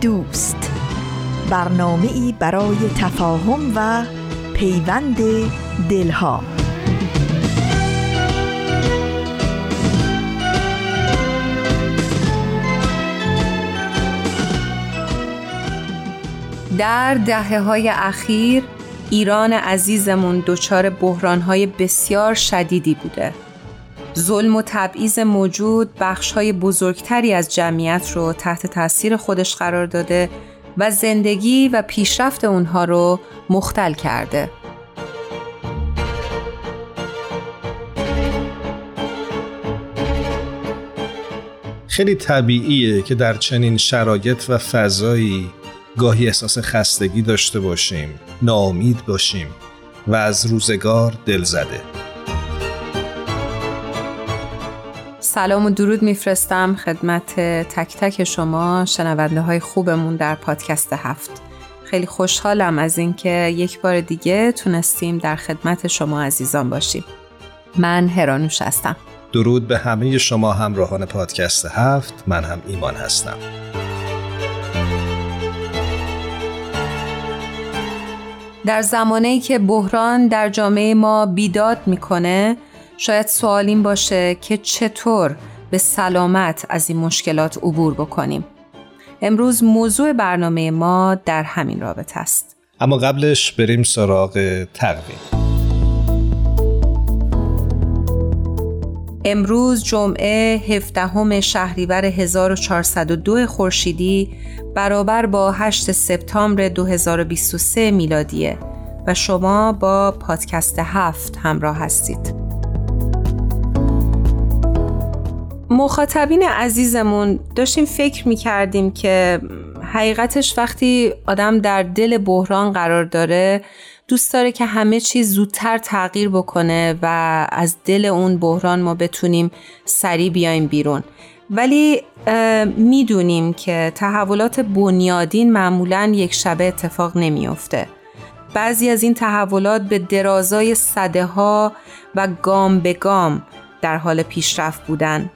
دوست. برنامه ای برای تفاهم و پیوند دلها. در دهه های اخیر ایران عزیزمون دچار بحران های بسیار شدیدی بوده. ظلم و تبعیض موجود های بزرگتری از جمعیت رو تحت تاثیر خودش قرار داده و زندگی و پیشرفت اونها رو مختل کرده. خیلی طبیعیه که در چنین شرایط و فضایی گاهی احساس خستگی داشته باشیم، ناامید باشیم و از روزگار دل زده. سلام و درود میفرستم خدمت تک تک شما شنونده های خوبمون در پادکست هفت. خیلی خوشحالم از اینکه یک بار دیگه تونستیم در خدمت شما عزیزان باشیم. من هرانوش هستم. درود به همه شما همراهان پادکست هفت. من هم ایمان هستم. در زمانی که بحران در جامعه ما بیداد می‌کنه شاید سوال این باشه که چطور به سلامت از این مشکلات عبور بکنیم. امروز موضوع برنامه ما در همین رابطه است. اما قبلش بریم سراغ تقویم. امروز جمعه 17 شهریور 1402 خورشیدی برابر با 8 سپتامبر 2023 میلادیه و شما با پادکست هفت همراه هستید. مخاطبین عزیزمون داشتیم فکر می کردیم که حقیقتش وقتی آدم در دل بحران قرار داره دوست داره که همه چیز زودتر تغییر بکنه و از دل اون بحران ما بتونیم سریع بیایم بیرون. ولی می‌دونیم که تحولات بنیادین معمولا یک شبه اتفاق نمیافته. بعضی از این تحولات به درازای صده ها و گام به گام در حال پیشرفت بودن.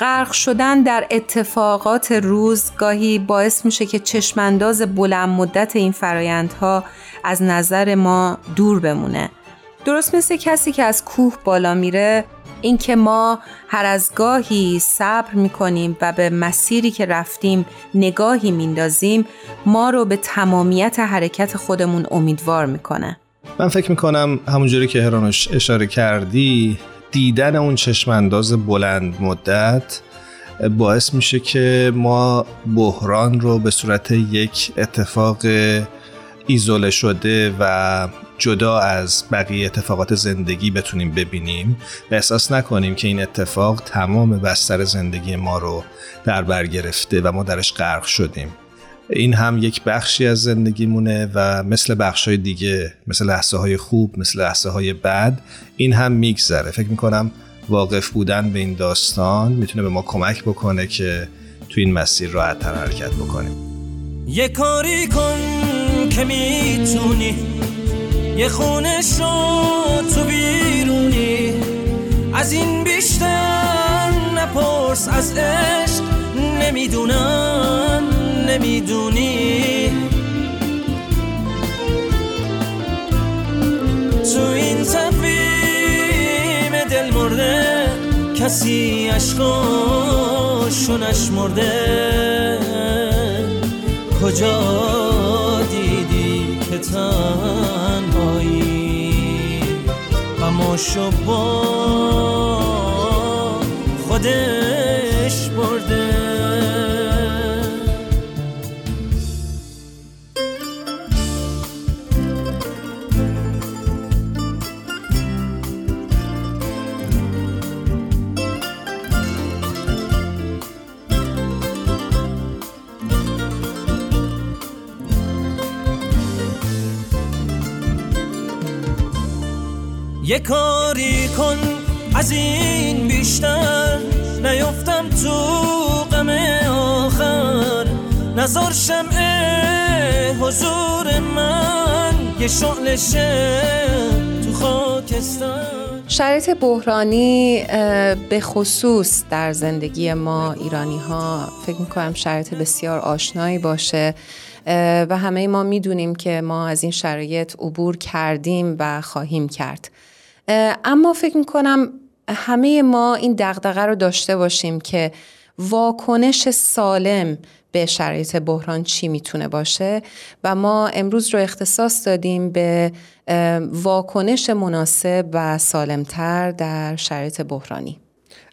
غرق شدن در اتفاقات روز گاهی باعث میشه که چشمانداز بلند مدت این فرایندها از نظر ما دور بمونه. درست مثل کسی که از کوه بالا میره اینکه ما هر از گاهی صبر می‌کنیم و به مسیری که رفتیم نگاهی میندازیم ما رو به تمامیت حرکت خودمون امیدوار می‌کنه من فکر می‌کنم همونجوری که هرانوش اشاره کردی دیدن اون چشمانداز بلند مدت باعث میشه که ما بحران رو به صورت یک اتفاق ایزوله شده و جدا از بقیه اتفاقات زندگی بتونیم ببینیم و احساس نکنیم که این اتفاق تمام بستر زندگی ما رو در بر گرفته و ما درش غرق شدیم. این هم یک بخشی از زندگیمونه و مثل بخش های دیگه مثل لحظه های خوب مثل لحظه های بد این هم میگذره. فکر می‌کنم واقف بودن به این داستان می‌تونه به ما کمک بکنه که تو این مسیر راحت حرکت بکنیم. یه کاری کن که می‌تونی. یه خونه شو تو بیرونی. از این بیشتر نپرس از عشق نمی‌دونم. نمی‌دونی تو این تفیم دل مرده کسی عشقاشو نشمرده. کجا دیدی که تنهایی؟ غماشو با خودش برده. کاری کن. از این بیشتر نیفتم تو غم آخر. نظر شمع حضور من یه شعل تو خاکستر. شرایط بحرانی به خصوص در زندگی ما ایرانی ها فکر می‌کنم شرایط بسیار آشنایی باشه. و همه ما می‌دونیم که ما از این شرایط عبور کردیم و خواهیم کرد. اما فکر می‌کنم همه ما این دغدغه رو داشته باشیم که واکنش سالم به شرایط بحران چی می‌تونه باشه و ما امروز رو اختصاص دادیم به واکنش مناسب و سالمتر در شرایط بحرانی.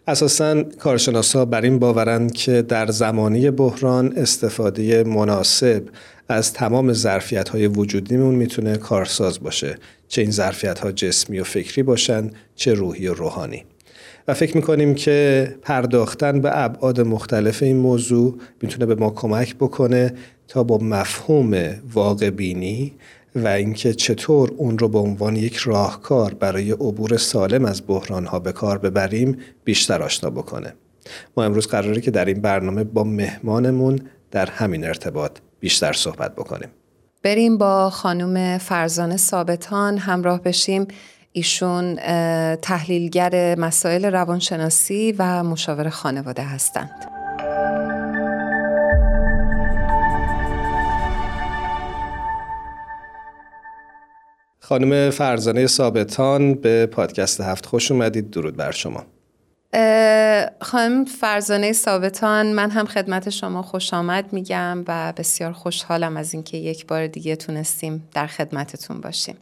اساسا کارشناسا بر این باورند که در زمانی بحران استفاده مناسب از تمام ظرفیت های وجودیمون می‌تونه کارساز باشه چه این ظرفیت ها جسمی و فکری باشن چه روحی و روحانی. و فکر می‌کنیم که پرداختن به ابعاد مختلف این موضوع می‌تونه به ما کمک بکنه تا با مفهوم واقع بینی و اینکه چطور اون رو به عنوان یک راهکار برای عبور سالم از بحران ها به کار ببریم بیشتر آشنا بکنه. ما امروز قراره که در این برنامه با مهمانمون در همین ارتباط بیشتر صحبت بکنیم. بریم با خانم فرزانه ثابتان همراه بشیم. ایشون تحلیلگر مسائل روانشناسی و مشاور خانواده هستند. خانم فرزانه ثابتان به پادکست هفت خوش اومدید. درود بر شما. خانم فرزانه ثابتان من هم خدمت شما خوش آمد میگم و بسیار خوشحالم از اینکه یک بار دیگه تونستیم در خدمتتون باشیم.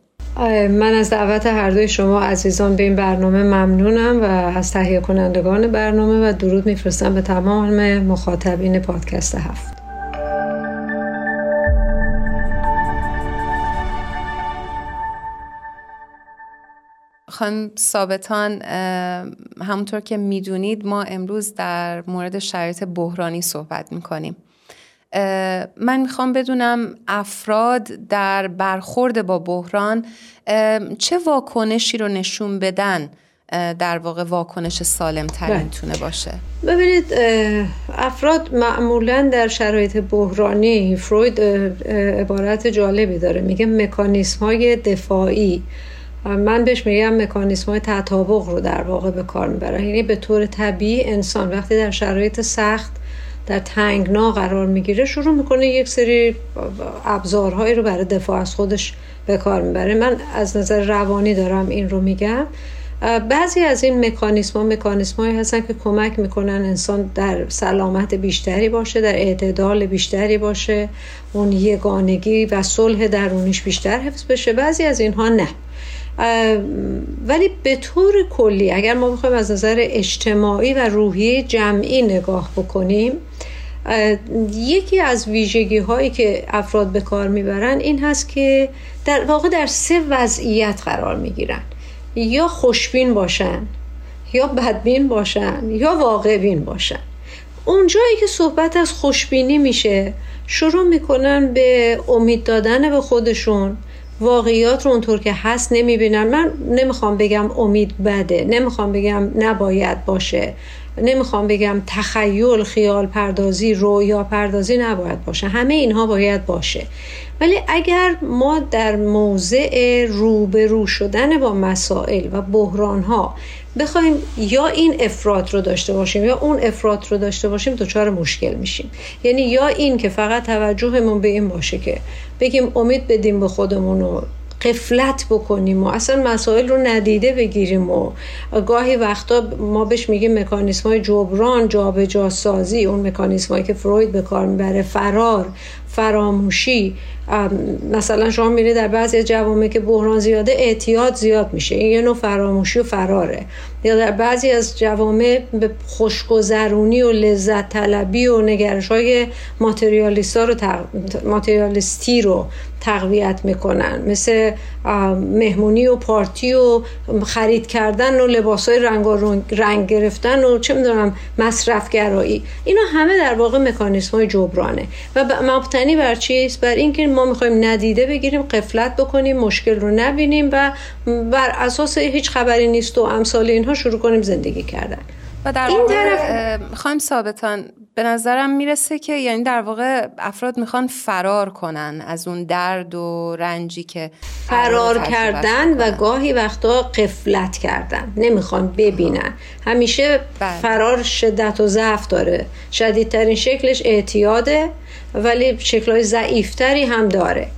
من از دعوت هر دوی شما عزیزان به این برنامه ممنونم و از تهیه کنندگان برنامه و درود میفرستم به تمام مخاطبین پادکست هفت. خانم ثابتان همونطور که می‌دونید ما امروز در مورد شرایط بحرانی صحبت می‌کنیم. من می‌خوام بدونم افراد در برخورد با بحران چه واکنشی رو نشون بدن در واقع واکنش سالم تر بله. می‌تونه باشه؟ ببینید افراد معمولا در شرایط بحرانی فروید عبارت جالبی داره. میگه مکانیسم های دفاعی من بهش میگم مکانیسم های تطابق رو در واقع به کار می‌برن یعنی به طور طبیعی انسان وقتی در شرایط سخت در تنگنا قرار می‌گیره شروع می‌کنه یک سری ابزارهایی رو برای دفاع از خودش به کار می‌بره. من از نظر روانی دارم این رو میگم. بعضی از این مکانیسم ها هستن که کمک می‌کنن انسان در سلامت بیشتری باشه در اعتدال بیشتری باشه اون یگانگی و صلح درونیش بیشتر حفظ بشه. بعضی از اینها نه. ولی به طور کلی اگر ما بخوایم از نظر اجتماعی و روحی جمعی نگاه بکنیم یکی از ویژگی هایی که افراد به کار می‌برن این هست که در واقع در سه وضعیت قرار می‌گیرن. یا خوشبین باشن یا بدبین باشن یا واقعبین باشن. اونجایی که صحبت از خوشبینی میشه شروع می‌کنن به امید دادن به خودشون واقعیات رو اونطور که هست نمی‌بینن. من نمی‌خوام بگم امید بده نمی‌خوام بگم نباید باشه. نمی‌خوام بگم تخیل خیال پردازی رویا پردازی نباید باشه. همه اینها باید باشه. ولی اگر ما در موضع روبرو شدن با مسائل و بحران ها بخوایم یا این افراد رو داشته باشیم یا اون افراد رو داشته باشیم دچار مشکل میشیم. یعنی یا این که فقط توجهمون به این باشه که بگیم امید بدیم به خودمون و قفلت بکنیم و اصلا مسائل رو ندیده بگیریم و گاهی وقتا ما بهش میگیم مکانیسم های جبران جابجا سازی. اون مکانیسم هایی که فروید به کار می‌بره فرار فراموشی. مثلا شما میره در بعضی جوامع که بحران زیاده اعتیاد زیاد میشه. این یه نوع فراموشی و فراره. یا در بعضی از جوامع به خوشگذرونی و لذت طلبی و نگرش های رو ماتریالیستی رو تقویت می‌کنن. مثل مهمونی و پارتی و خرید کردن و لباس های رنگ, رنگ گرفتن و چه می‌دونم مصرف گرایی اینا همه در واقع مکانیسم های جبرانه. و مبتنی بر چیست؟ بر اینکه ما می‌خوایم ندیده بگیریم قفلت بکنیم مشکل رو نبینیم و بر اساس هیچ خبری نیست و امثال اینها شروع کنیم زندگی کردن. و در این طرف خواهیم ثابتان به نظرم می‌رسه که یعنی در واقع افراد می‌خوان فرار کنن از اون درد و رنجی که فرار کردن و گاهی وقتا قفلت کردن نمی‌خوان ببینن. همیشه بله. فرار شدت و ضعف داره. شدیدترین شکلش اعتیاده ولی شکلهای ضعیفتری هم داره.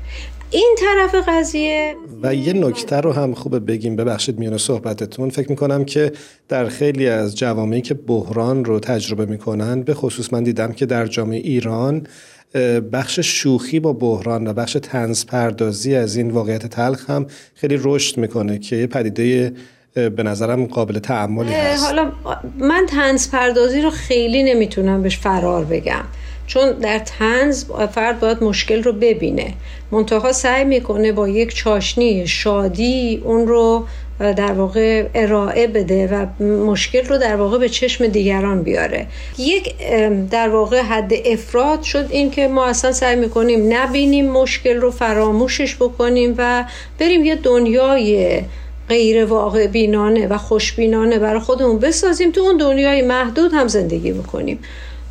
این طرف قضیه و یه نکته رو هم خوبه بگیم. ببخشید میان صحبتتون. فکر می‌کنم که در خیلی از جوامعی که بحران رو تجربه می‌کنن به خصوص من دیدم که در جامعه ایران بخش شوخی با بحران و بخش تنز پردازی از این واقعیت تلخ هم خیلی رشد می‌کنه که یه پدیده به نظرم قابل تعملی هست. حالا من تنز پردازی رو خیلی نمی‌تونم بهش فرار بگم. چون در تنز فرد باید مشکل رو ببینه. منتها سعی می‌کنه با یک چاشنی شادی اون رو در واقع ارائه بده و مشکل رو در واقع به چشم دیگران بیاره. یک در واقع حد افراد شد این که ما اصلا سعی می‌کنیم نبینیم مشکل رو فراموشش بکنیم و بریم یه دنیای غیر واقع بینانه و خوشبینانه برای خودمون بسازیم. تو اون دنیای محدود هم زندگی بکنیم.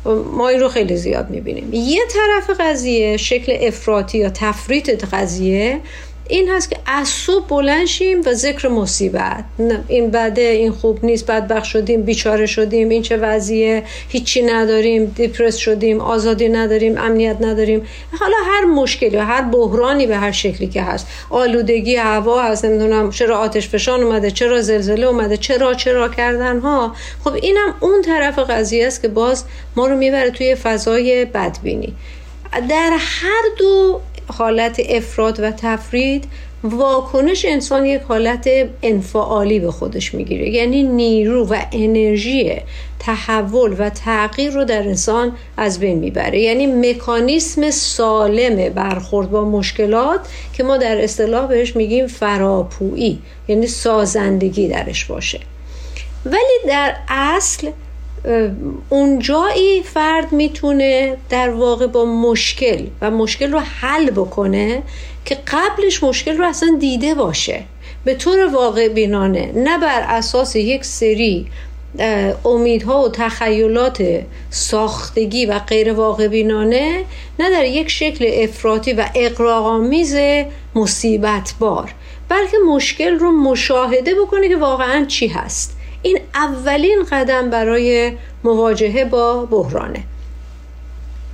ما این رو خیلی زیاد می‌بینیم. یه طرف قضیه شکل افراطی یا تفریط قضیه این هست که صبح بلند شیم و ذکر مصیبت. این بده این خوب نیست بدبخ شدیم بیچاره شدیم این چه وضعیه هیچی نداریم دیپرس شدیم آزادی نداریم امنیت نداریم. حالا هر مشکلی و هر بحرانی به هر شکلی که هست. آلودگی هوا هست نمی‌دونم چرا آتش فشان اومده چرا زلزله اومده چرا چرا کردن ها خب اینم اون طرف قضیه است که باز ما رو می‌بره توی فضای بدبینی. در هر دو حالت افراد و تفرید واکنش انسان یک حالت انفعالی به خودش می‌گیره. یعنی نیرو و انرژی تحول و تغییر رو در انسان از بین می‌بره. یعنی مکانیسم سالم برخورد با مشکلات که ما در اصطلاح بهش میگیم فراپویی یعنی سازندگی درش باشه. ولی در اصل اونجایی فرد می‌تونه در واقع با مشکل و مشکل رو حل بکنه که قبلش مشکل رو اصلا دیده باشه. به طور واقع بینانه نه بر اساس یک سری امیدها و تخیلات ساختگی و غیر واقع بینانه نه در یک شکل افراطی و اقراغامیز مصیبت بار بلکه مشکل رو مشاهده بکنه که واقعا چی هست. این اولین قدم برای مواجهه با بحرانه.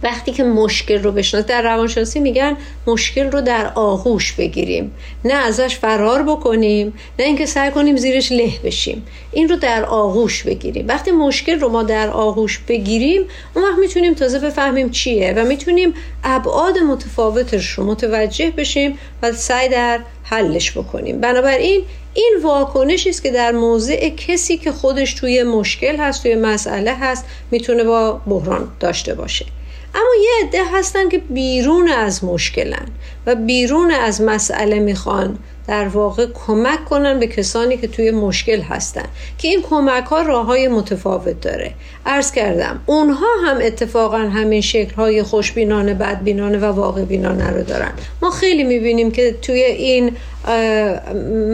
وقتی که مشکل رو بشناسیم در روانشناسی میگن مشکل رو در آغوش بگیریم. نه ازش فرار بکنیم نه اینکه سعی کنیم زیرش له بشیم. این رو در آغوش بگیریم. وقتی مشکل رو ما در آغوش بگیریم اون وقت می‌تونیم تازه بفهمیم چیه و می‌تونیم ابعاد متفاوتش رو متوجه بشیم و سعی در حلش بکنیم. بنابراین این واکنشی است که در موضع کسی که خودش توی مشکل هست توی مسئله هست می‌تونه با بحران داشته باشه. اما یه عده هستن که بیرون از مشکلن و بیرون از مسئله می‌خوان در واقع کمک کنن به کسانی که توی مشکل هستن که این کمک ها راه های متفاوت داره. ارز کردم اونها هم اتفاقا همین شکل های خوشبینانه بدبینانه و واقع بینانه رو دارن. ما خیلی می‌بینیم که توی این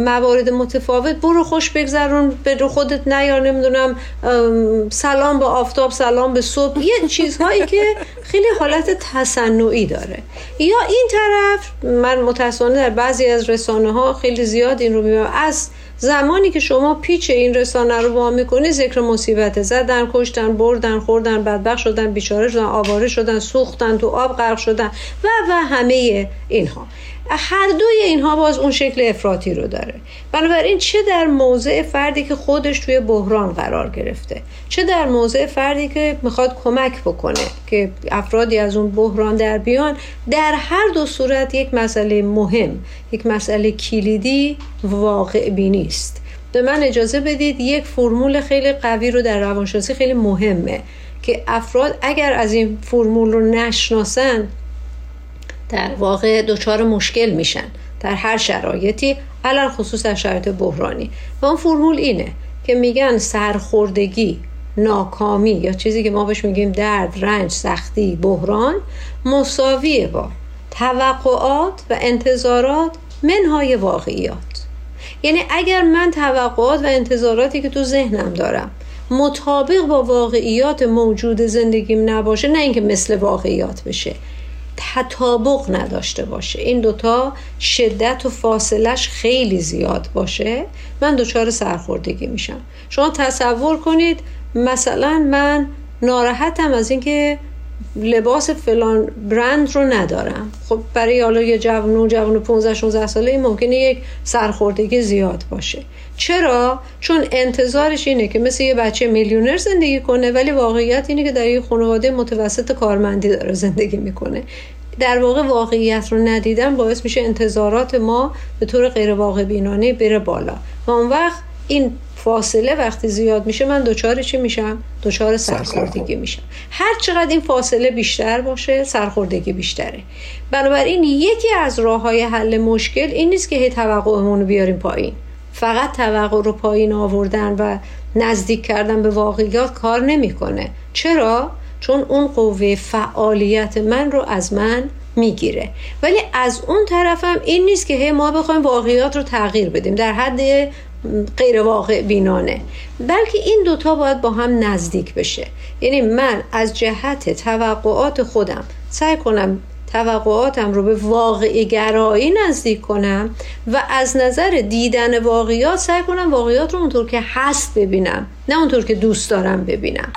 موارد متفاوت. برو خوش بگذرون به خودت نیار نمی‌دونم سلام به آفتاب سلام به صبح. یه چیزهایی که خیلی حالت تصنعی داره. یا این طرف من متاسفانه در بعضی از رسانه ها خیلی زیاد این رو می‌بینم. از زمانی که شما پیچ این رسانه رو وا می‌کنی ذکر مصیبت زدن کشتن بردن خوردن بدبخ شدن بیچاره شدن آواره شدن سوختن تو آب غرق شدن و و همه اینها. هر دوی اینها باز اون شکل افراطی رو داره. بنابراین چه در موضع فردی که خودش توی بحران قرار گرفته چه در موضع فردی که می‌خواد کمک بکنه که افرادی از اون بحران در بیان در هر دو صورت یک مسئله مهم یک مسئله کلیدی واقع بینی است. به من اجازه بدید یک فرمول خیلی قوی رو در روانشناسی خیلی مهمه که افراد اگر از این فرمول رو نشناسن در واقع دچار مشکل میشن در هر شرایطی علل خصوص در شرایط بحرانی. و اون فرمول اینه که میگن سرخوردگی ناکامی یا چیزی که ما بهش میگیم درد رنج سختی بحران مساویه با توقعات و انتظارات منهای واقعیات. یعنی اگر من توقعات و انتظاراتی که تو ذهنم دارم مطابق با واقعیات موجود زندگیم نباشه نه اینکه مثل واقعیات بشه. تطابق نداشته باشه. این دوتا شدت و فاصلش خیلی زیاد باشه. من دچار سرخوردگی میشم. شما تصور کنید مثلا من ناراحتم از اینکه لباس فلان برند رو ندارم. خب برای حالا یه جوون جوون 15 16 ساله ممکنه یک سرخوردگی زیاد باشه. چرا؟ چون انتظارش اینه که مثل یه بچه میلیونر زندگی کنه ولی واقعیت اینه که در یه خانواده متوسط کارمندی داره زندگی می‌کنه. در واقع واقعیت رو ندیدن باعث میشه انتظارات ما به طور غیر واقع بینانه بره بالا. و اون وقت این فاصله وقتی زیاد میشه من دچار چی میشم؟ دچار سرخوردگی. میشم. هر چقدر این فاصله بیشتر باشه سرخوردگی بیشتره. بنابراین یکی از راه های حل مشکل این نیست که هی توقعمون رو بیاریم پایین. فقط توقع رو پایین آوردن و نزدیک کردن به واقعیات کار نمی‌کنه. چرا؟ چون اون قوه فعالیت من رو از من می‌گیره. ولی از اون طرفم این نیست که هی ما بخوایم واقعیات رو تغییر بدیم. در حد غیر واقع بینانه. بلکه این دوتا باید با هم نزدیک بشه. یعنی من از جهت توقعات خودم سعی کنم توقعاتم رو به واقعی گرایی نزدیک کنم و از نظر دیدن واقعیات سعی کنم واقعیات رو اونطور که هست ببینم نه اونطور که دوست دارم ببینم.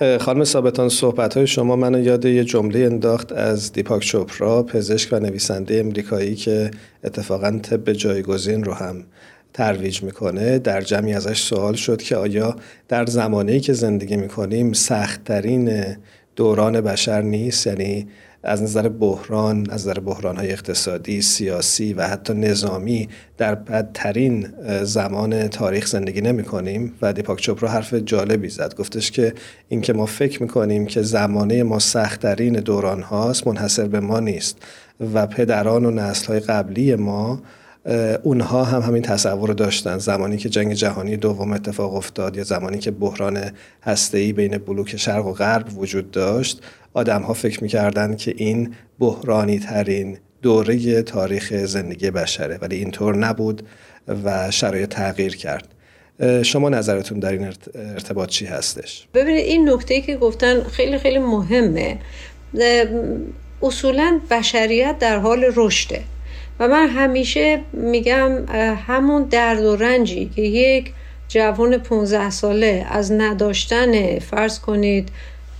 خانم ثابتان صحبت های شما منو یاد یه جمله انداخت از دیپاک چوپرا پزشک و نویسنده امریکایی که اتفاقا طب جایگزین رو هم ترویج می‌کنه. در جمعی ازش سوال شد که آیا در زمانی که زندگی می‌کنیم سختترین دوران بشر نیست؟ یعنی از نظر بحران از نظر بحران های اقتصادی سیاسی و حتی نظامی در بدترین زمان تاریخ زندگی نمی کنیم و دیپاک چوپرا حرف جالبی زد. گفتش که اینکه ما فکر می کنیم که زمانه ما سختترین دوران هاست منحصر به ما نیست و پدران و نسل های قبلی ما اونها هم همین تصور رو داشتن. زمانی که جنگ جهانی دوم اتفاق افتاد یا زمانی که بحران هسته‌ای بین بلوک شرق و غرب وجود داشت آدم ها فکر می‌کردن که این بحرانی ترین دوره تاریخ زندگی بشره ولی اینطور نبود و شرایط تغییر کرد. شما نظرتون در این ارتباط چی هستش؟ ببینید این نکته که گفتن خیلی خیلی مهمه. اصولا بشریت در حال رشده. و من همیشه میگم همون درد و رنجی که یک جوان 15 ساله از نداشتن فرض کنید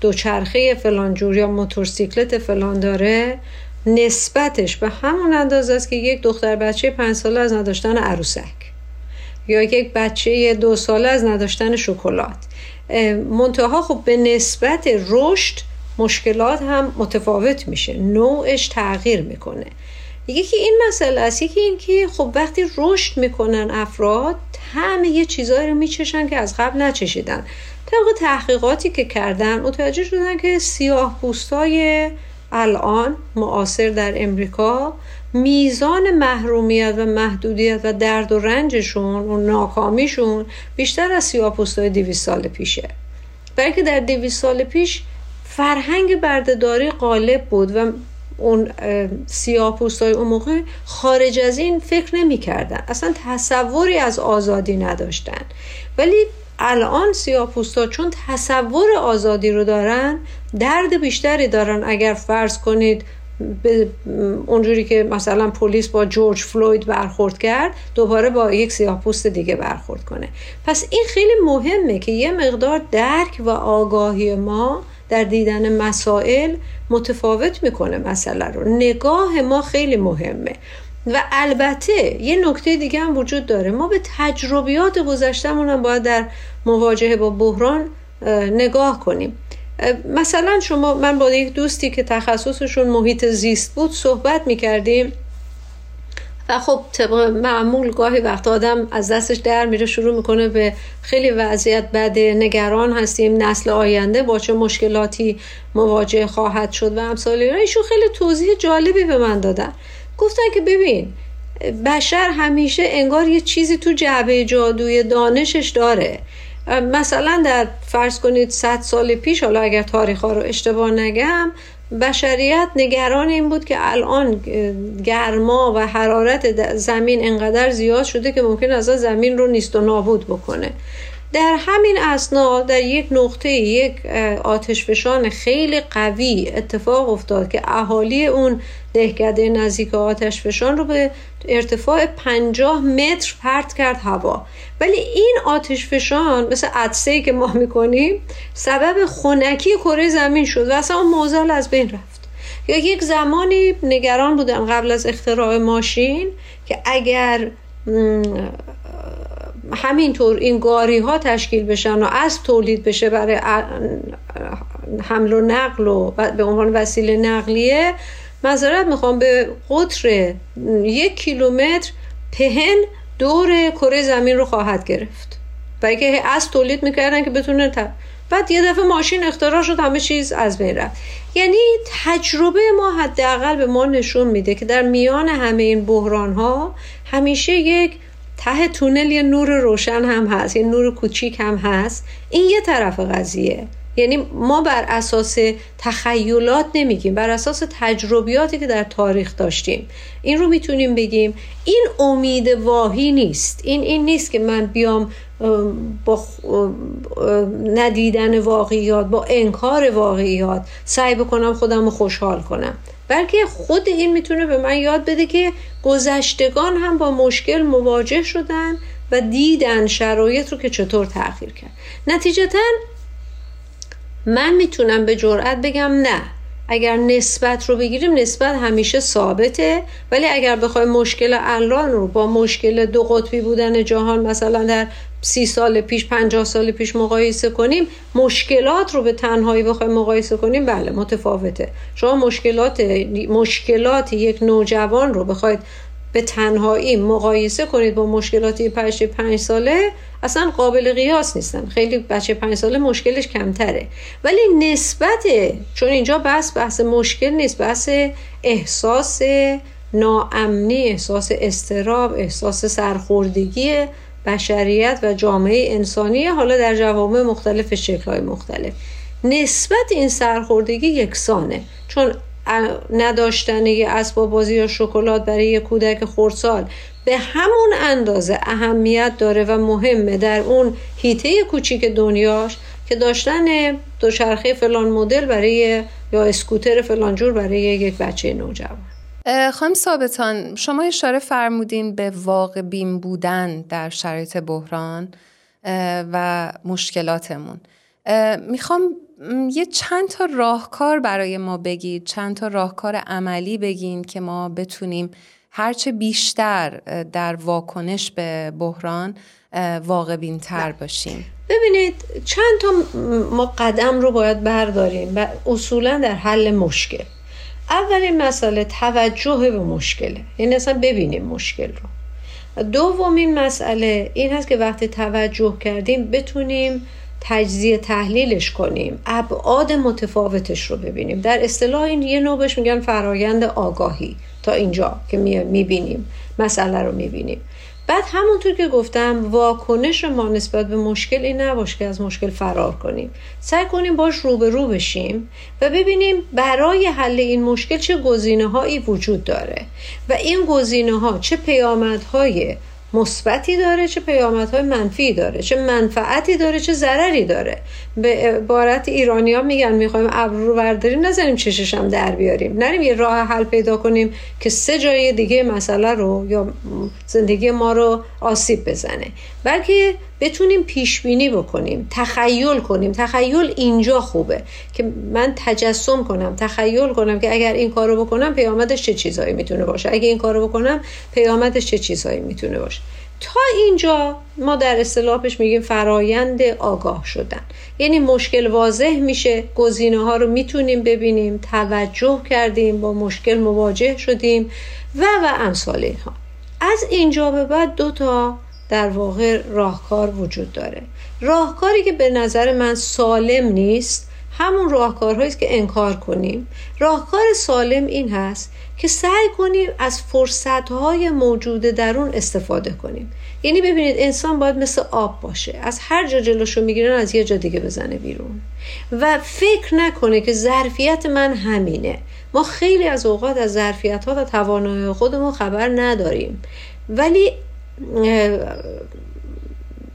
دوچرخه فلان جور یا موتورسیکلت فلان داره نسبتش به همون اندازه است که یک دختر بچه پنج ساله از نداشتن عروسک یا یک بچه دو ساله از نداشتن شکلات. منتها خب به نسبت رشد مشکلات هم متفاوت میشه نوعش تغییر می‌کنه. یکی این مسئله است. یکی این که خب وقتی رشد می‌کنن افراد همه یه چیزایی رو میچشن که از قبل نچشیدن. طبق تحقیقاتی که کردن متوجه شدن که سیاه پوستای الان معاصر در امریکا میزان محرومیت و محدودیت و درد و رنجشون و ناکامیشون بیشتر از سیاه پوستای دیویس سال پیشه. بلکه در دیویس سال پیش فرهنگ بردهداری غالب بود و اون سیاه پوستای اون موقع خارج از این فکر نمی کردن. اصلا تصوری از آزادی نداشتن. ولی الان سیاپوستا چون تصور آزادی رو دارن درد بیشتری دارن. اگر فرض کنید به اونجوری که مثلا پلیس با جورج فلوید برخورد کرد دوباره با یک سیاپوست دیگه برخورد کنه. پس این خیلی مهمه که یه مقدار درک و آگاهی ما در دیدن مسائل متفاوت می‌کنه مسئله رو. نگاه ما خیلی مهمه. و البته یه نکته دیگه هم وجود داره. ما به تجربیات گذشتمون هم باید در مواجهه با بحران نگاه کنیم. مثلا شما من با یک دوستی که تخصصشون محیط زیست بود صحبت می‌کردیم و خب طبق معمول گاهی وقت آدم از دستش در میره شروع می‌کنه به خیلی وضعیت بده نگران هستیم. نسل آینده با چه مشکلاتی مواجه خواهد شد و امثال ایشون خیلی توضیح جالبی به من دادن. گفتن که ببین بشر همیشه انگار یه چیزی تو جعبه جادوی دانشش داره. مثلا در فرض کنید 100 سال پیش حالا اگر تاریخ ها رو اشتباه نگم بشریت نگران این بود که الان گرما و حرارت زمین انقدر زیاد شده که ممکن از زمین رو نیست و نابود بکنه. در همین اسنا در یک نقطه یک آتشفشان خیلی قوی اتفاق افتاد که اهالی اون دهکده نزدیک آتشفشان رو به ارتفاع 50 متر پرت کرد هوا. ولی این آتشفشان مثل عدسه که ما می‌کنیم سبب خونکی کره زمین شد و اصلا اون موزل از بین رفت. یا یک زمانی نگران بودن قبل از اختراع ماشین که اگر همینطور این گاری ها تشکیل بشن و از تولید بشه برای حمل و نقل و به عنوان وسیله نقلیه مذارت می‌خوام به قطر یک کیلومتر پهن دور کره زمین رو خواهد گرفت. برای که از تولید می‌کردن که بتونه بعد یه دفعه ماشین اختراع شد همه چیز از بین رفت. یعنی تجربه ما حداقل به ما نشون میده که در میان همه این بحران ها همیشه یک ته تونل یه نور روشن هم هست یه نور کوچیک هم هست. این یه طرف قضیه. یعنی ما بر اساس تخیلات نمیگیم بر اساس تجربیاتی که در تاریخ داشتیم. این رو می‌تونیم بگیم این امید واهی نیست. این این نیست که من بیام با ندیدن واقعیات با انکار واقعیات سعی بکنم خودم رو خوشحال کنم. بلکه خود این می‌تونه به من یاد بده که گذشتگان هم با مشکل مواجه شدن و دیدن شرایط رو که چطور تغییر کرد. نتیجتا من می‌تونم به جرئت بگم نه. اگر نسبت رو بگیریم نسبت همیشه ثابته. ولی اگر بخوایم مشکل الان رو با مشکل دو قطبی بودن جهان مثلا در سی سال پیش پنجاه سال پیش مقایسه کنیم مشکلات رو به تنهایی بخوایم مقایسه کنیم بله متفاوته. شما مشکلات مشکلات یک نوجوان رو بخواید به تنهایی مقایسه کنید با مشکلات بچه پنج ساله اصلا قابل قیاس نیستن. خیلی بچه پنج ساله مشکلش کمتره. ولی نسبت چون اینجا بحث بحث مشکل نیست بحث احساس ناامنی احساس استراب احساس سرخوردگی بشریت و جامعه انسانی حالا در جوامع مختلف شکلهای مختلف. نسبت این سرخوردگی یکسانه. چون نداشتن یه اسباب بازی یا شکلات برای یه کودک خردسال. به همون اندازه اهمیت داره و مهمه در اون هیته کوچیک دنیاش که داشتن دوچرخه فلان مدل برای یا اسکوتر فلان جور برای یک بچه نوجوان. خانم ثابتان شما اشاره فرمودین به واقع بین بودن در شرایط بحران و مشکلاتمون. می‌خوام یه چند تا راهکار برای ما بگید چند تا راهکار عملی بگین که ما بتونیم هرچه بیشتر در واکنش به بحران واقع تر باشیم. ببینید چند تا ما قدم رو باید برداریم و اصولا در حل مشکل. اولین مسئله توجه به مشکله. یعنی اصلا ببینیم مشکل رو. دومین مسئله این هست که وقتی توجه کردیم بتونیم تجزیه تحلیلش کنیم ابعاد متفاوتش رو ببینیم. در اصطلاح این یه نوع بهش میگن فرایند آگاهی. تا اینجا که می‌بینیم مسئله رو می‌بینیم. بعد همونطور که گفتم واکنش ما نسبت به مشکل این نباشه که از مشکل فرار کنیم. سعی کنیم باش روبرو بشیم و ببینیم برای حل این مشکل چه گزینه هایی وجود داره و این گزینه ها چه پیامدهای مثبتی داره چه پیامدهای منفی داره چه منفعتی داره چه ضرری داره. به عبارت ایرانی ها میگن می‌خوایم ابرو رو برداریم نزنیم چشش هم در بیاریم. نریم یه راه حل پیدا کنیم که سه جای دیگه مسئله رو یا زندگی ما رو آسیب بزنه. بلکه بتونیم پیش بینی بکنیم تخیل کنیم. تخیل اینجا خوبه که من تجسم کنم تخیل کنم که اگر این کارو بکنم پیامدش چه چیزایی می‌تونه باشه. اگر این کارو بکنم پیامدش چه چیزایی می‌تونه باشه. تا اینجا ما در اصطلاحش میگیم فرایند آگاه شدن. یعنی مشکل واضح میشه گزینه ها رو می‌تونیم ببینیم توجه کردیم با مشکل مواجه شدیم و و امثال اینها. از اینجا به بعد دو تا در واقع راهکار وجود داره. راهکاری که به نظر من سالم نیست همون راهکارهایی که انکار کنیم. راهکار سالم این هست که سعی کنیم از فرصتهای موجود در اون استفاده کنیم. یعنی ببینید انسان باید مثل آب باشه. از هر جا جلوشو می‌گیرن از یه جا دیگه بزنه بیرون. و فکر نکنه که ظرفیت من همینه. ما خیلی از اوقات از ظرفیت ها و توانایی خودمون خبر نداریم. ولی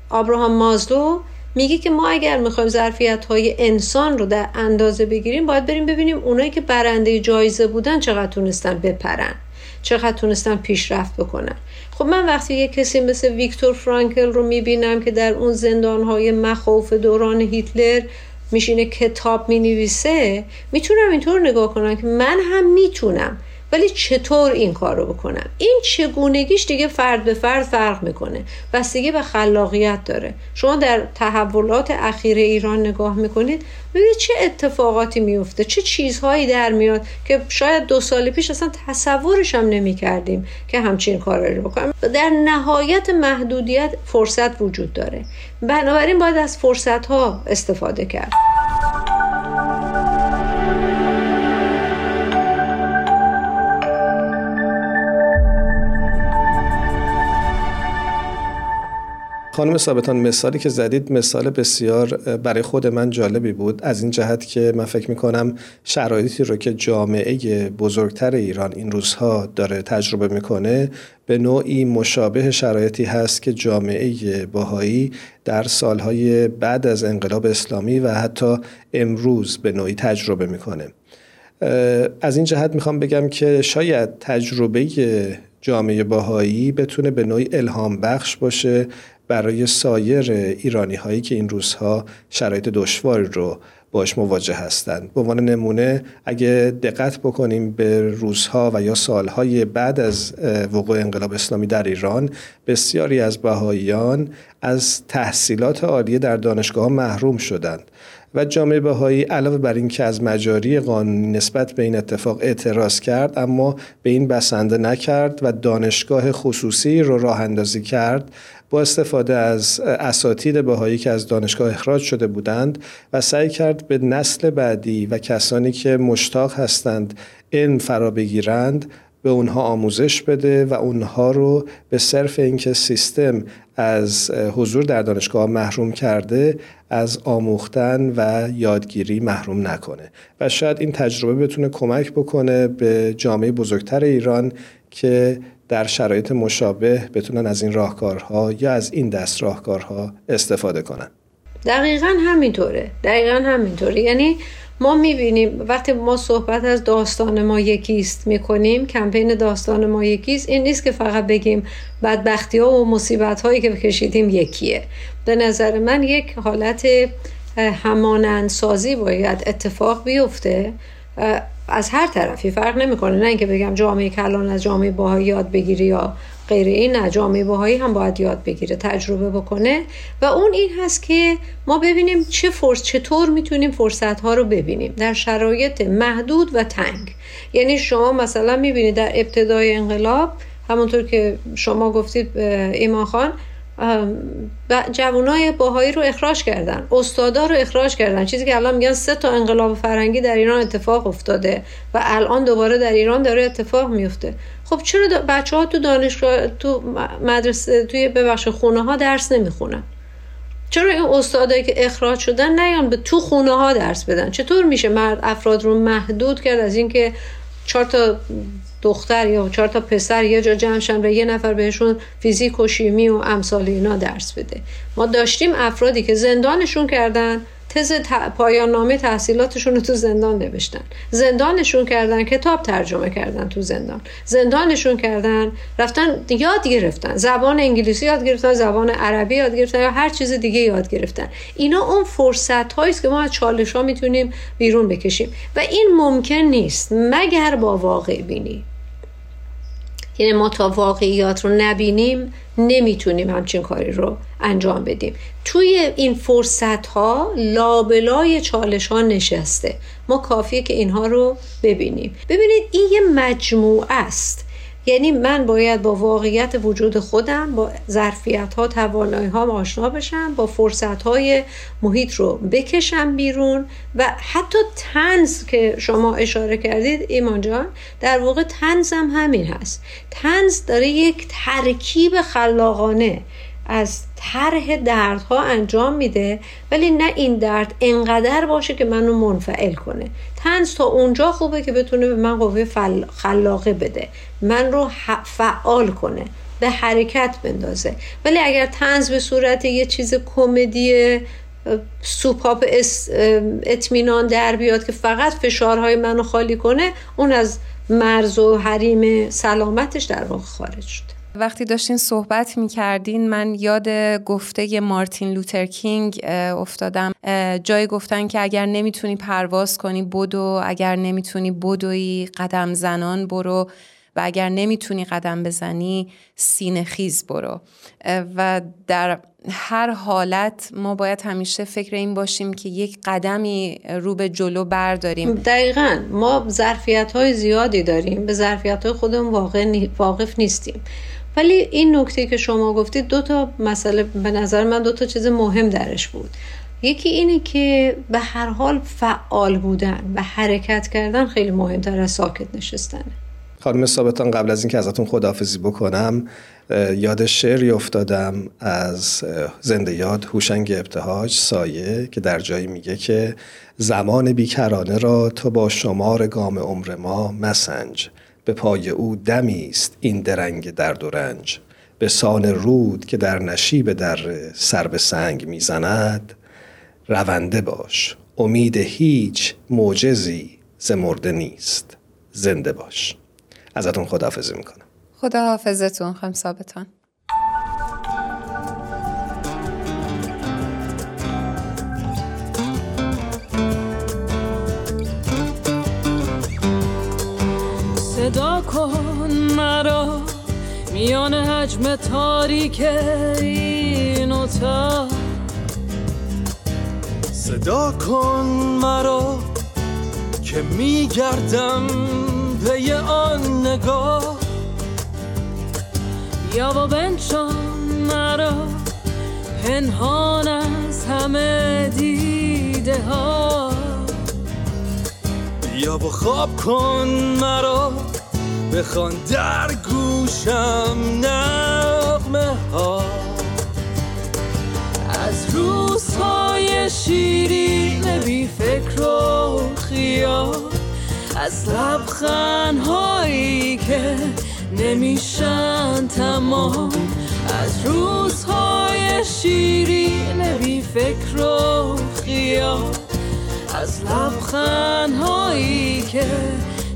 آبراهام مازلو میگه که ما اگر می‌خوایم ظرفیت های انسان رو در اندازه بگیریم باید بریم ببینیم اونایی که برنده جایزه بودن چقدر تونستن بپرن چقدر تونستن پیشرفت بکنن. خب من وقتی یه کسی مثل ویکتور فرانکل رو می‌بینم که در اون زندانهای مخوف دوران هیتلر میشینه کتاب می‌نویسه می‌تونم اینطور نگاه کنم که من هم می‌تونم ولی چطور این کار رو بکنم؟ این چگونگیش دیگه فرد به فرد فرق می‌کنه. بستگی به خلاقیت داره. شما در تحولات اخیر ایران نگاه می‌کنید ببینید چه اتفاقاتی میفته چه چیزهایی در میاد که شاید دو سال پیش اصلا تصورش هم نمی کردیم که همچین کار رو بکنم. در نهایت محدودیت فرصت وجود داره. بنابراین باید از فرصت ها استفاده کرد. خانم ثابتان مثالی که زدید مثال بسیار برای خود من جالبی بود. از این جهت که من فکر می‌کنم شرایطی رو که جامعه بزرگتر ایران این روزها داره تجربه می‌کنه به نوعی مشابه شرایطی هست که جامعه باهایی در سالهای بعد از انقلاب اسلامی و حتی امروز به نوعی تجربه می‌کنه. از این جهت می‌خوام بگم که شاید تجربه جامعه باهایی بتونه به نوعی الهام بخش باشه برای سایر ایرانی هایی که این روزها شرایط دشواری رو باش مواجه هستند. به عنوان نمونه اگه دقت بکنیم به روزها و یا سالهای بعد از وقوع انقلاب اسلامی در ایران بسیاری از بهاییان از تحصیلات عالیه در دانشگاه محروم شدند و جامعه بهایی علاوه بر اینکه از مجاری قانونی نسبت به این اتفاق اعتراض کرد اما به این بسنده نکرد و دانشگاه خصوصی رو راه اندازی کرد با استفاده از اساتید بهایی که از دانشگاه اخراج شده بودند و سعی کرد به نسل بعدی و کسانی که مشتاق هستند علم فرا بگیرند به اونها آموزش بده و اونها رو به صرف اینکه سیستم از حضور در دانشگاه محروم کرده از آموختن و یادگیری محروم نکنه. و شاید این تجربه بتونه کمک بکنه به جامعه بزرگتر ایران که در شرایط مشابه بتونن از این راهکارها یا از این دست راهکارها استفاده کنن. دقیقا همینطوره. دقیقا همینطوره. یعنی ما می‌بینیم وقتی ما صحبت از داستان ما یکیست می‌کنیم کمپین داستان ما یکیست این نیست که فقط بگیم بدبختی ها و مصیبت هایی که کشیدیم یکیه. به نظر من یک حالت همانندسازی باید اتفاق بیفته. از هر طرفی فرق نمی‌کنه. نه اینکه بگم جامعه کلان از جامعه باهایی یاد بگیری یا غیر این نه جامعه باهایی هم باید یاد بگیره تجربه بکنه. و اون این هست که ما ببینیم چه فرص چطور می‌تونیم فرصت ها رو ببینیم. در شرایط محدود و تنگ. یعنی شما مثلا می‌بینید در ابتدای انقلاب همونطور که شما گفتید ایمان خان جوانای باهایی رو اخراج کردن استادا رو اخراج کردن. چیزی که الان میگن سه تا انقلاب فرنگی در ایران اتفاق افتاده و الان دوباره در ایران داره اتفاق میفته. خب چرا بچه ها تو دانشگاه تو مدرسه توی ببخش خونه ها درس نمی‌خونن؟ چرا این استادایی که اخراج شدن نیان به تو خونه ها درس بدن؟ چطور میشه مرد افراد رو محدود کرد از اینکه چهار تا دختر یا چهار تا پسر یه جا جمعشن و یه نفر بهشون فیزیک و شیمی و امثال اینا درس بده. ما داشتیم افرادی که زندانشون کردن تز پایان نامه تحصیلاتشون رو تو زندان نوشتن. زندانشون کردن کتاب ترجمه کردن تو زندان. زندانشون کردن رفتن یاد گرفتن. زبان انگلیسی یاد گرفتن زبان عربی یاد گرفتن یا هر چیز دیگه یاد گرفتن. اینا اون فرصت هایی که ما از چالش ها می‌تونیم بیرون بکشیم. و این ممکن نیست. مگر با واقع بینی. یعنی ما تا واقعیات رو نبینیم نمی‌تونیم همچین کاری رو انجام بدیم. توی این فرصت ها لابلای چالش ها نشسته. ما کافیه که اینها رو ببینیم. ببینید این یه مجموعه است. یعنی من باید با واقعیت وجود خودم با ظرفیت ها توانایی ها آشنا بشم با فرصت های محیط رو بکشم بیرون و حتی تنز که شما اشاره کردید ایمان جان در واقع تنز هم همین هست. تنز داره یک ترکیب خلاقانه. از طرح دردها انجام میده ولی نه این درد انقدر باشه که منو منفعل کنه. تنز تا اونجا خوبه که بتونه به من قوه خلاقه بده. من رو فعال کنه. به حرکت بندازه. ولی اگر تنز به صورت یه چیز کمدی سوپاپ اطمینان در بیاد که فقط فشارهای منو خالی کنه اون از مرز و حریم سلامتش در واقع خارج شده. وقتی داشتین صحبت می کردین من یاد گفته مارتین لوتر کینگ افتادم. جای گفتن که اگر نمی‌تونی پرواز کنی بدو. اگر نمی‌تونی بدوی قدم زنان برو. و اگر نمی‌تونی قدم بزنی سینه خیز برو. و در هر حالت ما باید همیشه فکر این باشیم که یک قدمی رو به جلو برداریم. دقیقا. ما ظرفیت های زیادی داریم. به ظرفیت های خودمون واقف نیستیم. ولی این نکته که شما گفتید دو تا مسئله به نظر من دو تا چیز مهم درش بود. یکی اینه که به هر حال فعال بودن و حرکت کردن خیلی مهمتر از ساکت نشستنه خانم ثابتان قبل از اینکه ازتون خداحافظی بکنم یاد شعری افتادم از زنده یاد هوشنگ ابتهاج سایه که در جایی میگه که زمان بیکرانه را تو با شمار گام عمر ما مسنج. به پای او دمی است این درنگ درد و رنج. به سان رود که در نشیب در سر به سنگ می‌زند رونده باش. امید هیچ معجزی ز مرده نیست. زنده باش. ازتون خداحافظی می‌کنم. خداحافظتون خم صدا کن مرا میان حجم تاریک این اتاق. صدا کن مرا که میگردم پی آن نگاه. یا با بنشان مرا پنهان از همه دیده ها. یا با خواب کن مرا بخوان در گوشم نغمه ها. از روزهای شیرین بی فکر و خیال. از لبخنهایی که نمیشن تمام. از روزهای شیرین بی فکر و خیال. از لبخنهایی که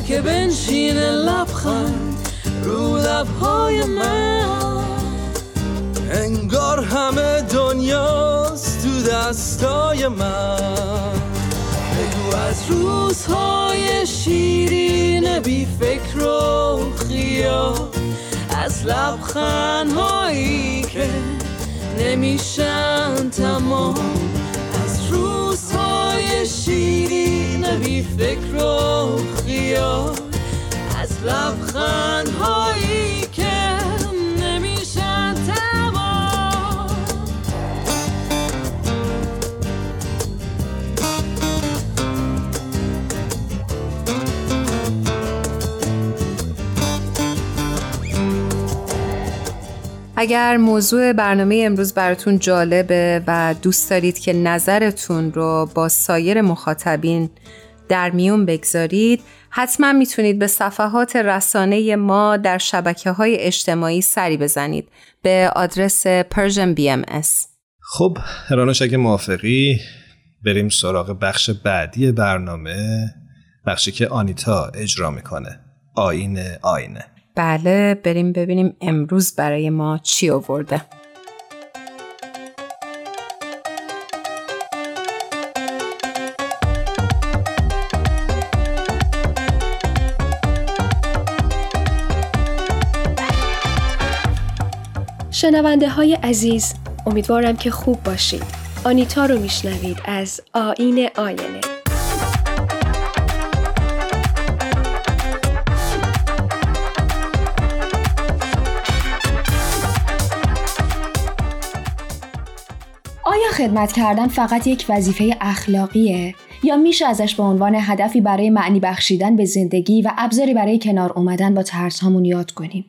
که بنشین لبخند رو لبهای من. انگار همه دنیاست تو دستای من. بگو از روزهای شیرین بی فکر و خیال از لبخنهایی که نمیشن تمام از روزهای شیرین بی فکر و از لبخنهایی که نمیشن تمام. اگر موضوع برنامه امروز براتون جالبه و دوست دارید که نظرتون رو با سایر مخاطبین در میون بگذارید حتما می‌تونید به صفحات رسانه ما در شبکه های اجتماعی سری بزنید. به آدرس Persian BMS خب هرانوش اگه موافقی. بریم سراغ بخش بعدی برنامه. بخشی که آنیتا اجرا می‌کنه. آین آینه. بله بریم ببینیم امروز برای ما چی آورده. شنونده های عزیز امیدوارم که خوب باشید. آنیتا رو میشنوید از آین آینه. آیا خدمت کردن فقط یک وظیفه اخلاقیه؟ یا میشه ازش به عنوان هدفی برای معنی بخشیدن به زندگی و ابزاری برای کنار اومدن با ترس هامون یاد کنیم؟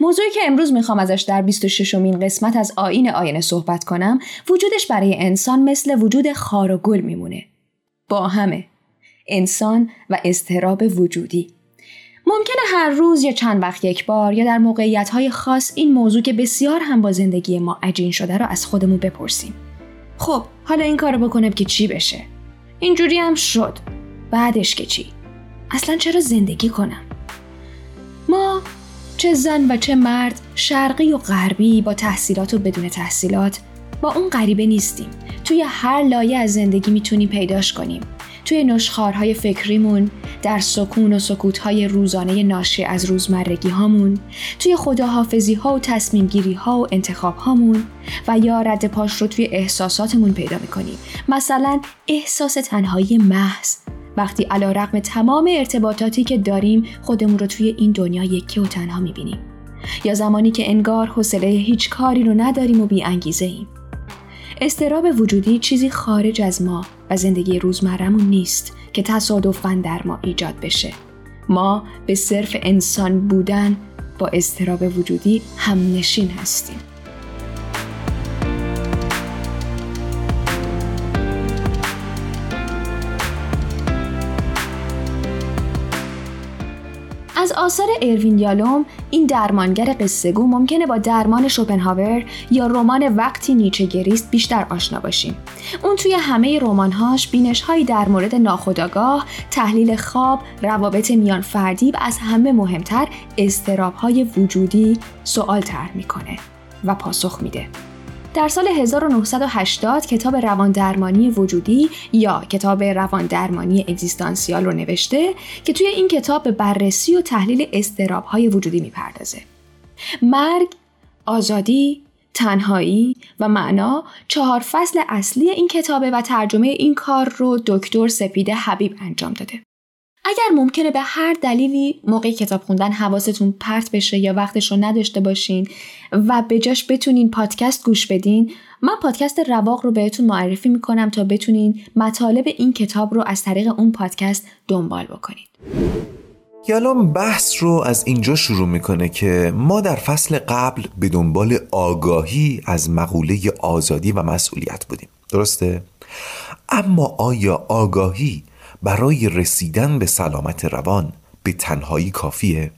موضوعی که امروز می‌خوام ازش در 26 مین قسمت از آین آینه صحبت کنم وجودش برای انسان مثل وجود خار و گل میمونه. با همه. انسان و استراب وجودی. ممکنه هر روز یا چند وقت یک بار یا در موقعیت خاص این موضوع که بسیار هم با زندگی ما عجین شده رو از خودمون بپرسیم. خب حالا این کارو بکنم که چی بشه؟ اینجوری هم شد. بعدش که چی؟ اصلا چرا زندگی کنم؟ ما چه زن و چه مرد شرقی و غربی با تحصیلات و بدون تحصیلات با اون غریبه نیستیم. توی هر لایه از زندگی می‌تونیم پیداش کنیم. توی نشخارهای فکریمون در سکون و سکوتهای روزانه ناشی از روزمرگی هامون توی خداحافظی ها و تصمیم گیری ها و انتخاب هامون و یا رد پاش رو توی احساساتمون پیدا می‌کنیم. مثلا احساس تنهایی محض. وقتی علا رقم تمام ارتباطاتی که داریم خودمون رو توی این دنیا یکی و تنها می‌بینیم یا زمانی که انگار حوصله هیچ کاری رو نداریم و بی انگیزه ایم. استراب وجودی چیزی خارج از ما و زندگی روزمرمون نیست که تصادفاً در ما ایجاد بشه. ما به صرف انسان بودن با استراب وجودی هم نشین هستیم. آثار اروین یالوم این درمانگر قصهگو ممکنه با درمان شوپنهاور یا رمان وقتی نیچه گریست بیشتر آشنا باشیم. اون توی همه رمانهاش بینشهایی در مورد ناخودآگاه، تحلیل خواب، روابط میان فردی و از همه مهمتر استرابهای وجودی سوال طرح می‌کنه و پاسخ میده. در سال 1980 کتاب روان درمانی وجودی یا کتاب روان درمانی اگزیستانسیال رو نوشته که توی این کتاب به بررسی و تحلیل استراب های وجودی می‌پردازه. مرگ، آزادی، تنهایی و معنا چهار فصل اصلی این کتابه و ترجمه این کار رو دکتر سپیده حبیب انجام داده. اگر ممکنه به هر دلیلی موقع کتاب خوندن حواستون پرت بشه یا وقتش رو نداشته باشین و به جاش بتونین پادکست گوش بدین من پادکست رواق رو بهتون معرفی می‌کنم تا بتونین مطالب این کتاب رو از طریق اون پادکست دنبال بکنید یالوم بحث رو از اینجا شروع می‌کنه که ما در فصل قبل به دنبال آگاهی از مقوله آزادی و مسئولیت بودیم درسته؟ اما آیا آگاهی برای رسیدن به سلامت روان به تنهایی کافیه؟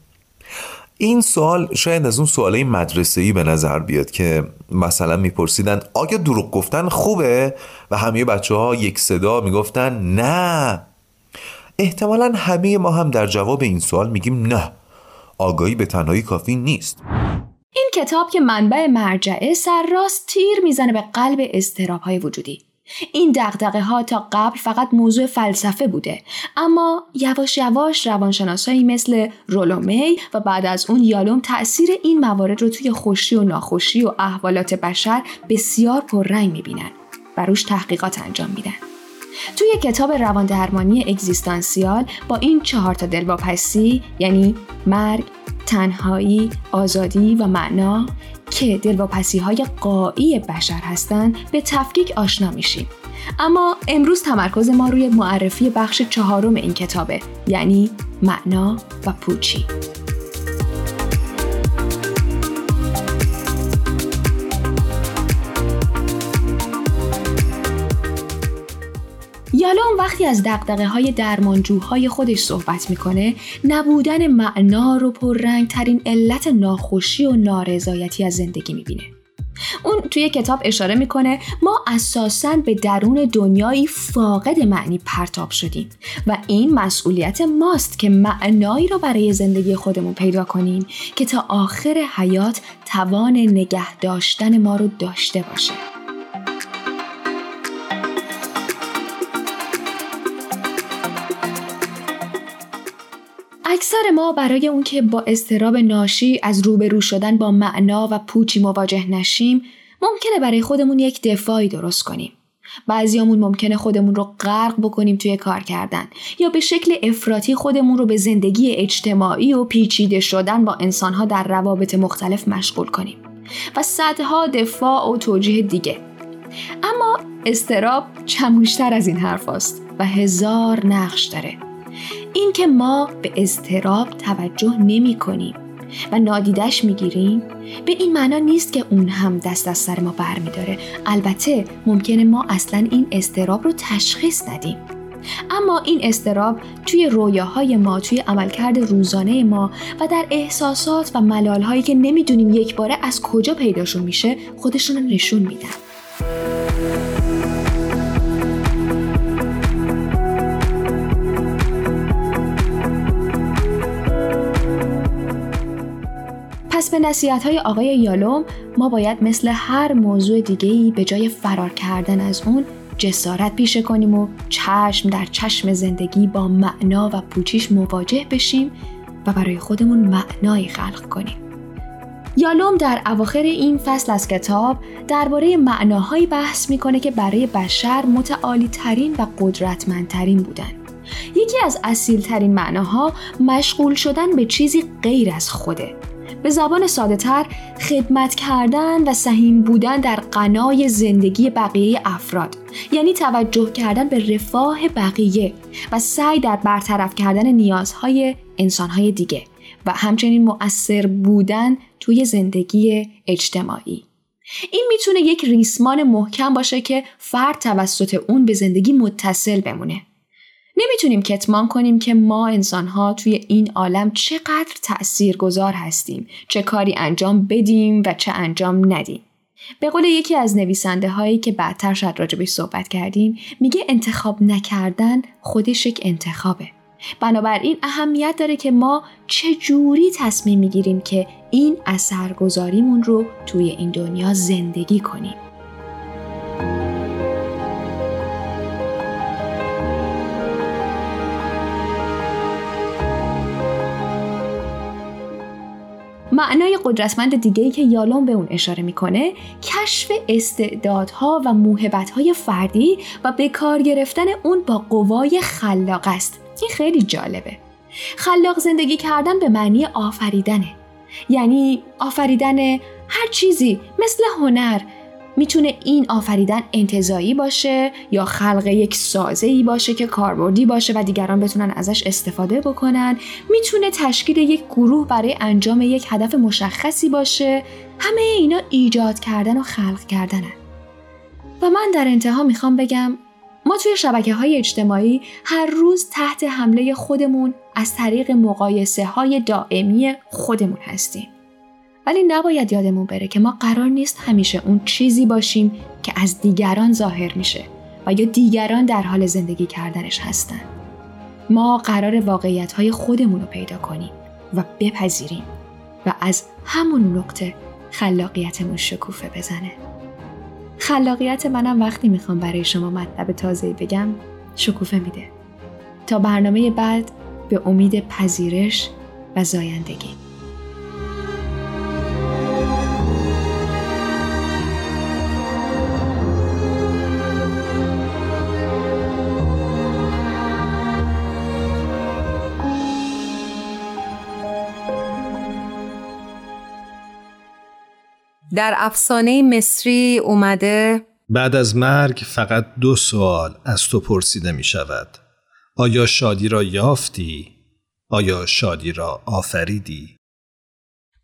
این سوال شاید از اون سوالای مدرسه‌ای به نظر بیاد که مثلا میپرسیدن آیا دروغ گفتن خوبه؟ و همه بچه ها یک صدا می‌گفتن نه. احتمالا همه ما هم در جواب این سوال میگیم نه. آگاهی به تنهایی کافی نیست. این کتاب که منبع مرجعه سرراست تیر می‌زنه به قلب استراب های وجودی. این دقدقه ها تا قبل فقط موضوع فلسفه بوده اما یواش یواش روانشناسایی مثل رولومی و بعد از اون یالوم تأثیر این موارد رو توی خوشی و ناخوشی و احوالات بشر بسیار پررنگ می‌بینن و روش تحقیقات انجام میدن. توی کتاب روان درمانی اگزیستانسیال با این چهار تا دلواپسی یعنی مرگ، تنهایی، آزادی و معنا که دلواپسی های قایی بشر هستند به تفکیک آشنا میشیم. اما امروز تمرکز ما روی معرفی بخش چهارم این کتابه یعنی معنا و پوچی. یالوم وقتی از دقدقه های درمانجوهای خودش صحبت می‌کنه نبودن معنا رو پررنگ ترین علت ناخوشی و نارضایتی از زندگی می‌بینه. اون توی کتاب اشاره می‌کنه ما اساساً به درون دنیایی فاقد معنی پرتاب شدیم و این مسئولیت ماست که معنایی رو برای زندگی خودمون پیدا کنیم که تا آخر حیات توان نگه داشتن ما رو داشته باشه اکثر ما برای اون که با استراب ناشی از روبرو شدن با معنا و پوچی مواجه نشیم ممکنه برای خودمون یک دفاعی درست کنیم. بعضیامون ممکنه خودمون رو غرق بکنیم توی کار کردن یا به شکل افراطی خودمون رو به زندگی اجتماعی و پیچیده شدن با انسانها در روابط مختلف مشغول کنیم و صدها دفاع و توجیه دیگه اما استراب چموشتر از این حرف است و هزار نقش داره این که ما به اضطراب توجه نمی کنیم و نادیدش می‌گیریم به این معنا نیست که اون هم دست از سر ما برمیداره. البته ممکنه ما اصلا این استراب رو تشخیص ندیم. اما این استراب توی رویاهای ما توی عملکرد روزانه ما و در احساسات و ملالهایی که نمی‌دونیم یک باره از کجا پیداشون میشه خودشون رو نشون میدن. به نصیحت های آقای یالوم ما باید مثل هر موضوع دیگه‌ای به جای فرار کردن از اون جسارت پیشه کنیم و چشم در چشم زندگی با معنا و پوچیش مواجه بشیم و برای خودمون معنایی خلق کنیم. یالوم در اواخر این فصل از کتاب درباره معناهایی بحث می‌کنه که برای بشر متعالی ترین و قدرتمندترین بودن. یکی از اصیل ترین معناها مشغول شدن به چیزی غیر از خوده به زبان ساده تر خدمت کردن و سهیم بودن در قنای زندگی بقیه افراد. یعنی توجه کردن به رفاه بقیه و سعی در برطرف کردن نیازهای انسانهای دیگه و همچنین مؤثر بودن توی زندگی اجتماعی. این می‌تونه یک ریسمان محکم باشه که فرد توسط اون به زندگی متصل بمونه. نمی‌تونیم کتمان کنیم که ما انسانها توی این عالم چقدر تأثیر گذار هستیم چه کاری انجام بدیم و چه انجام ندیم. به قول یکی از نویسنده هایی که بعدتر شاید راجبش صحبت کردیم میگه انتخاب نکردن خودش یک انتخابه. بنابراین اهمیت داره که ما چه جوری تصمیم می‌گیریم که این اثرگذاریمون رو توی این دنیا زندگی کنیم. معنای قدرتمند دیگه‌ای که یالون به اون اشاره می‌کنه کشف استعدادها و موهبت‌های فردی و به کار گرفتن اون با قوای خلاق است. این خیلی جالبه. خلاق زندگی کردن به معنی آفریدنه. یعنی آفریدن هر چیزی مثل هنر می‌تونه این آفریدن انتظایی باشه یا خلق یک سازه ای باشه که کاربردی باشه و دیگران بتونن ازش استفاده بکنن. می‌تونه تشکیل یک گروه برای انجام یک هدف مشخصی باشه. همه اینا ایجاد کردن و خلق کردنن. و من در انتها می‌خوام بگم ما توی شبکه های اجتماعی هر روز تحت حمله خودمون از طریق مقایسه های دائمی خودمون هستیم. ولی نباید یادمون بره که ما قرار نیست همیشه اون چیزی باشیم که از دیگران ظاهر میشه و یا دیگران در حال زندگی کردنش هستن. ما قرار واقعیت های خودمون رو پیدا کنیم و بپذیریم و از همون نقطه خلاقیتمون شکوفه بزنه. خلاقیت منم وقتی می‌خوام برای شما مطلب تازه بگم شکوفه میده. تا برنامه بعد به امید پذیرش و زایندگی. در افسانه مصری اومده بعد از مرگ فقط دو سوال از تو پرسیده می شود آیا شادی را یافتی؟ آیا شادی را آفریدی؟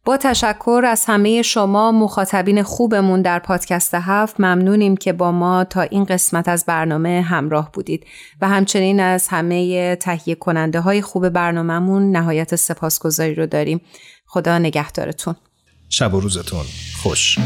با تشکر از همه شما مخاطبین خوبمون در پادکست هفت ممنونیم که با ما تا این قسمت از برنامه همراه بودید و همچنین از همه تهیه کننده های خوب برنامهمون نهایت سپاسگزاری رو داریم خدا نگهدارتون شب و روزتون خوش.